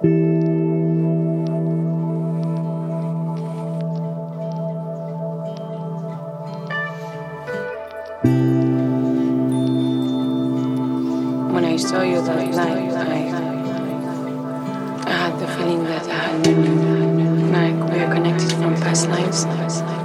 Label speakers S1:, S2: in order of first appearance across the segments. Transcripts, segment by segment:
S1: When I saw you that night i had the feeling that I had like we are connected from past lives.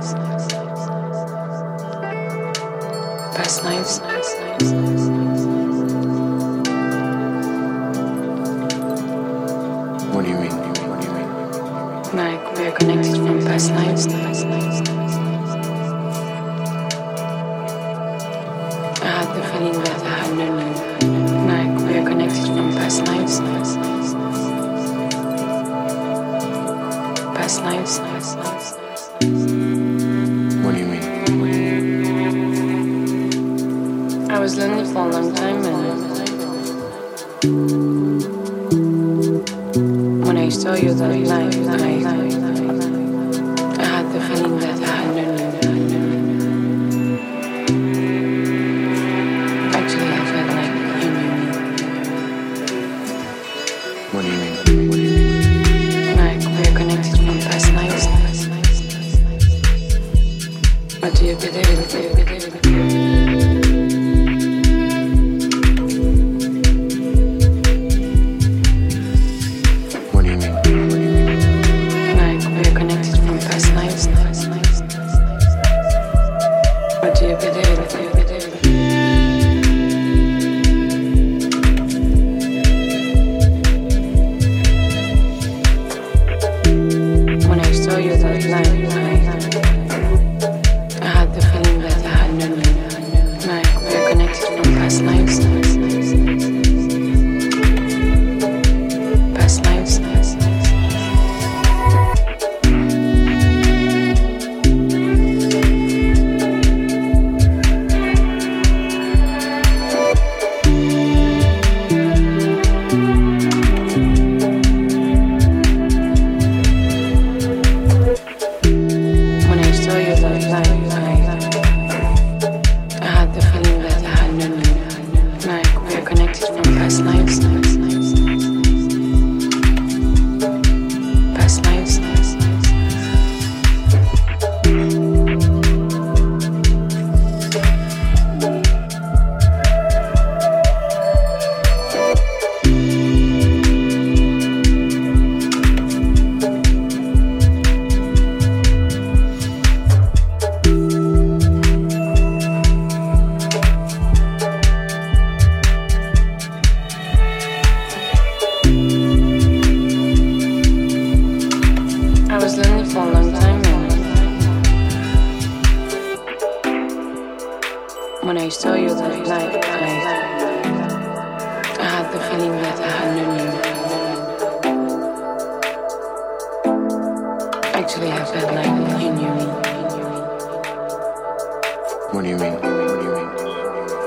S1: What do you mean? What do you mean?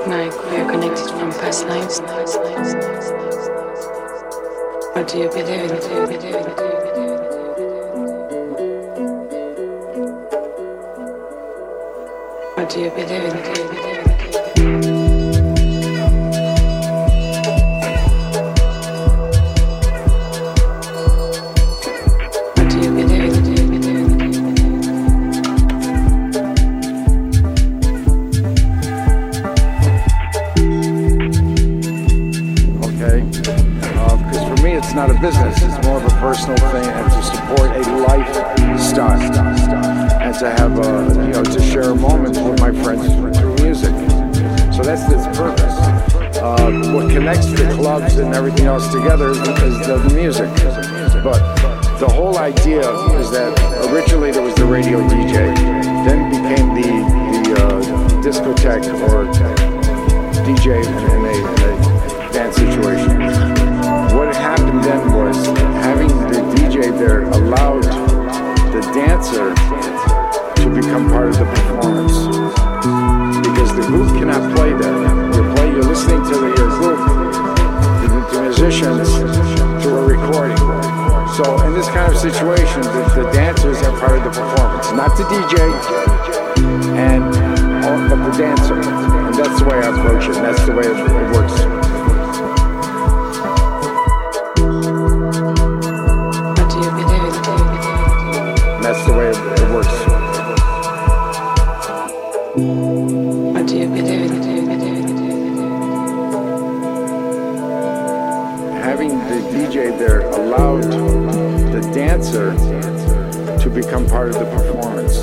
S1: Like we are connected from past lives. What do you believe in? Do you? Do you believe in? What? Do you believe in? through music. So that's its purpose. Uh, what connects the clubs and everything else together is, is the music. But the whole idea is that originally there was the radio DJ, then became the, the uh, discotheque or DJ in a, in a dance situation. What happened then was having the DJ there allowed the dancer to become part of the performance. The group cannot play that. You play, you're listening to the uh, group, the, musicians, to a recording. So in this kind of situation, the, the dancers are part of the performance, not the DJ, and but the dancer. And that's the way I approach it. And that's the way it, it works. part of the performance.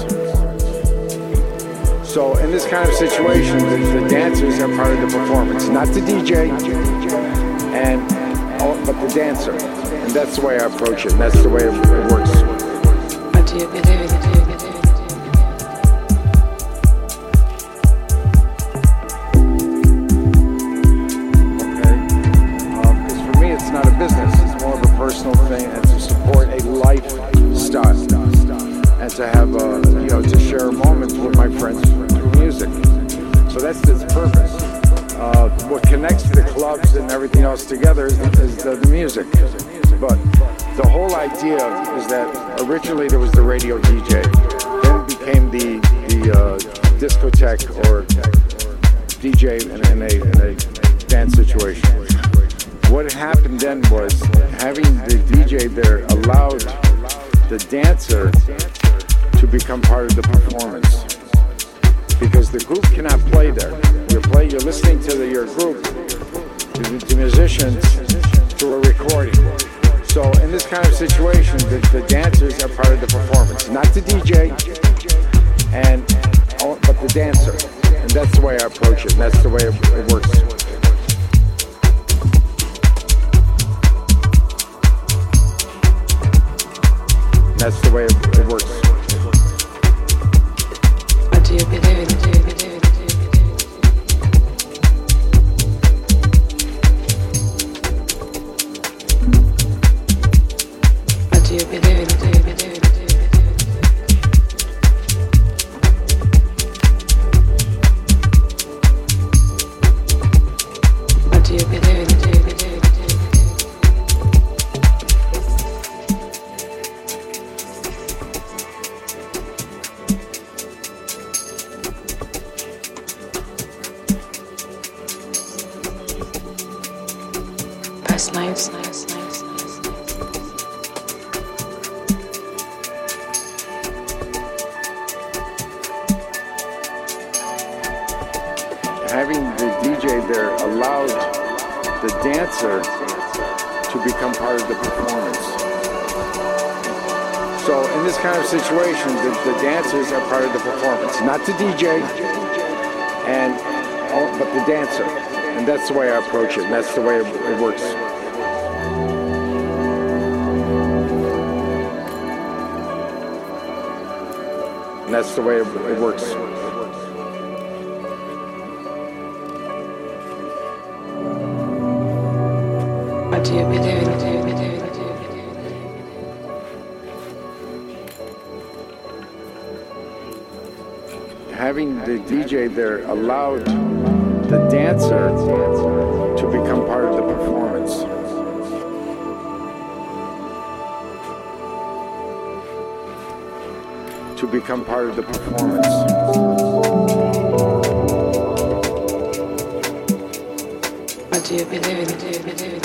S1: So in this kind of situation, the, the dancers are part of the performance, not the DJ, and oh, but the dancer. And that's the way I approach it. And that's the way it works. idea is that originally there was the
S2: radio DJ.
S1: that's the way it, it works.
S2: What do you believe in?
S3: just the way it, works. Do? Having the DJ there allowed the dancer. to become part of the performance.
S4: Do you believe in? Do you believe?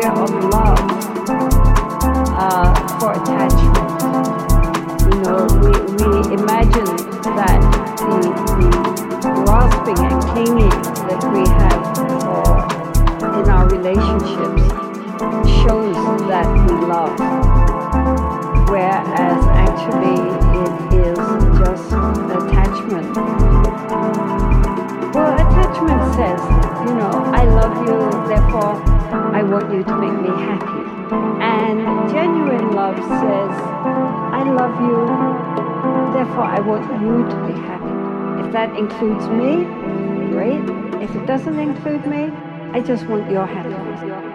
S4: idea of love uh, for attachment. You know, we, we imagine that the, the grasping and clinging that we have in our relationships shows that we love, whereas actually it is just attachment. Well, attachment says, you know, I love you, therefore I want you to make me happy. And genuine love says, I love you, therefore I want you to be happy. If that includes me, great. If it doesn't include me, I just want your happiness.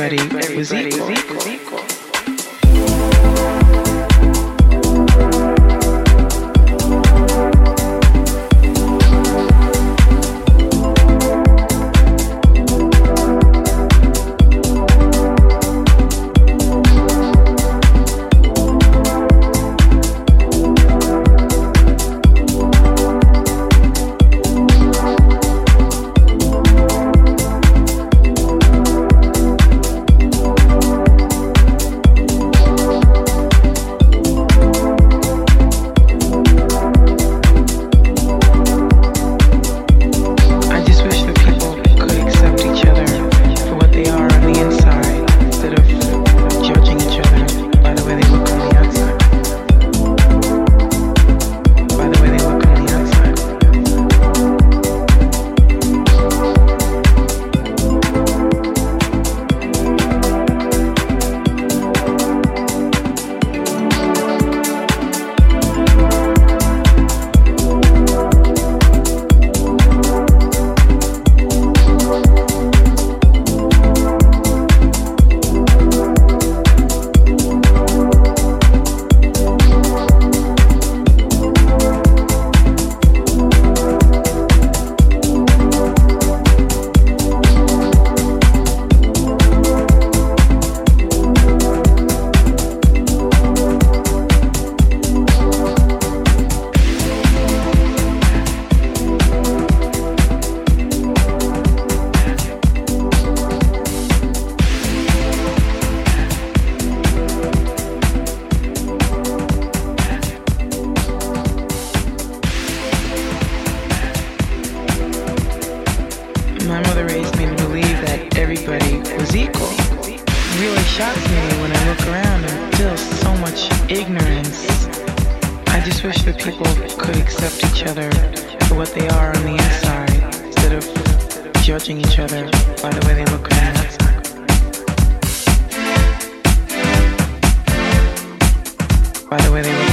S5: everybody. judging each other by the way they look at us. By the way they look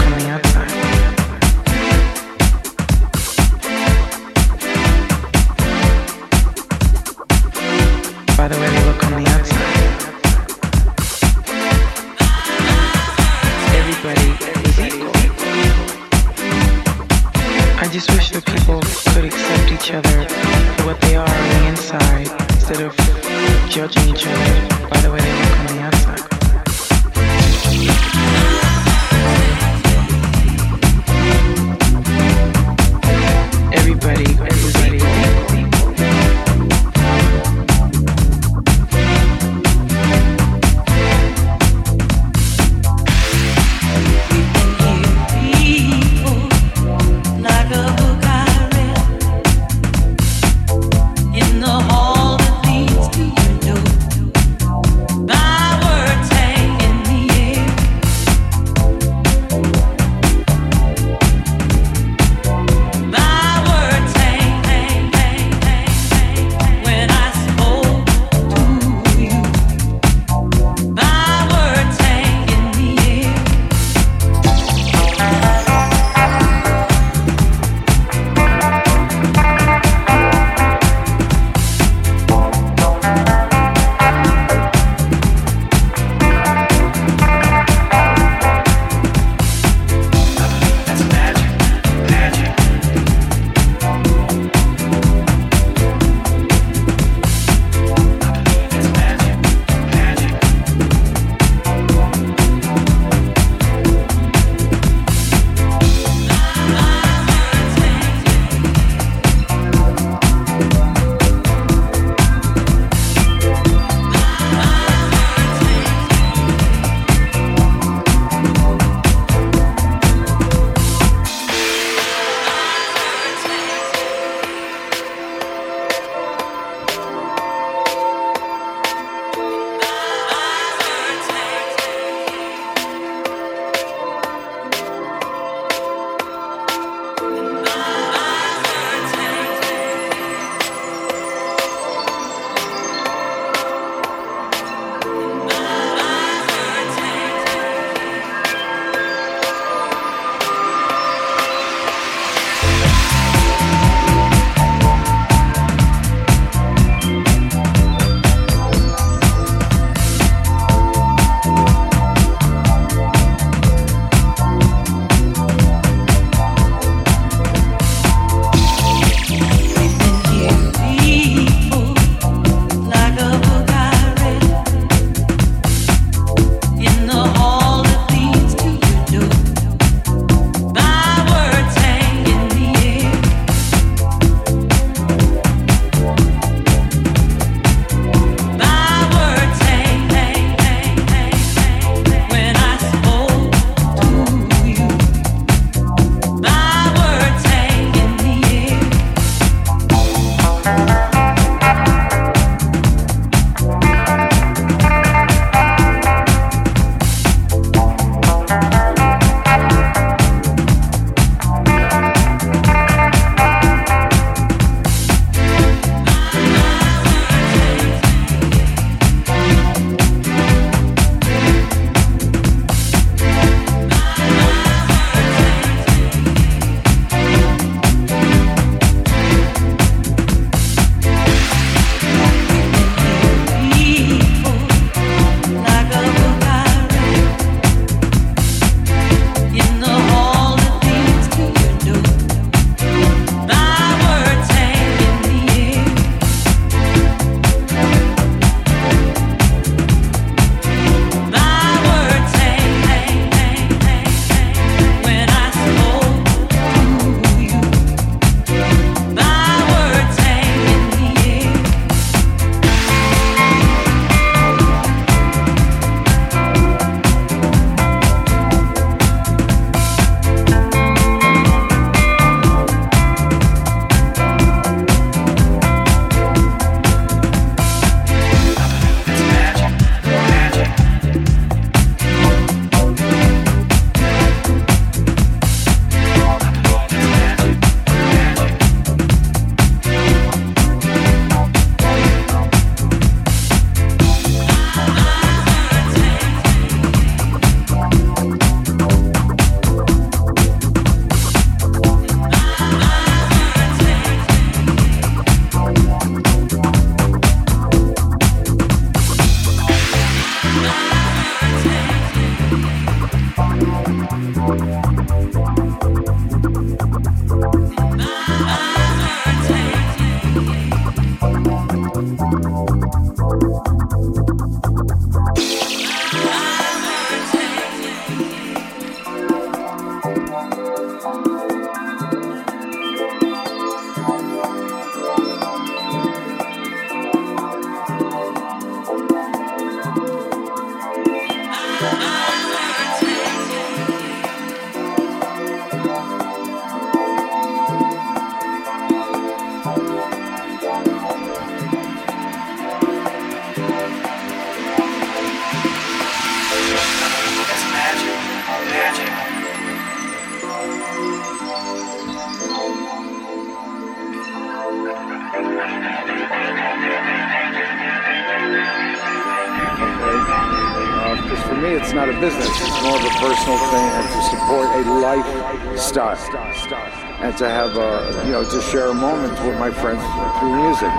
S2: with my friends through music.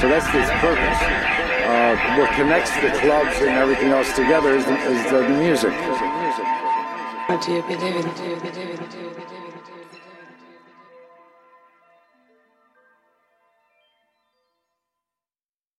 S2: So that's its purpose. Uh, what connects the clubs and everything else together is the, is the, music.
S1: do you believe in? Do you?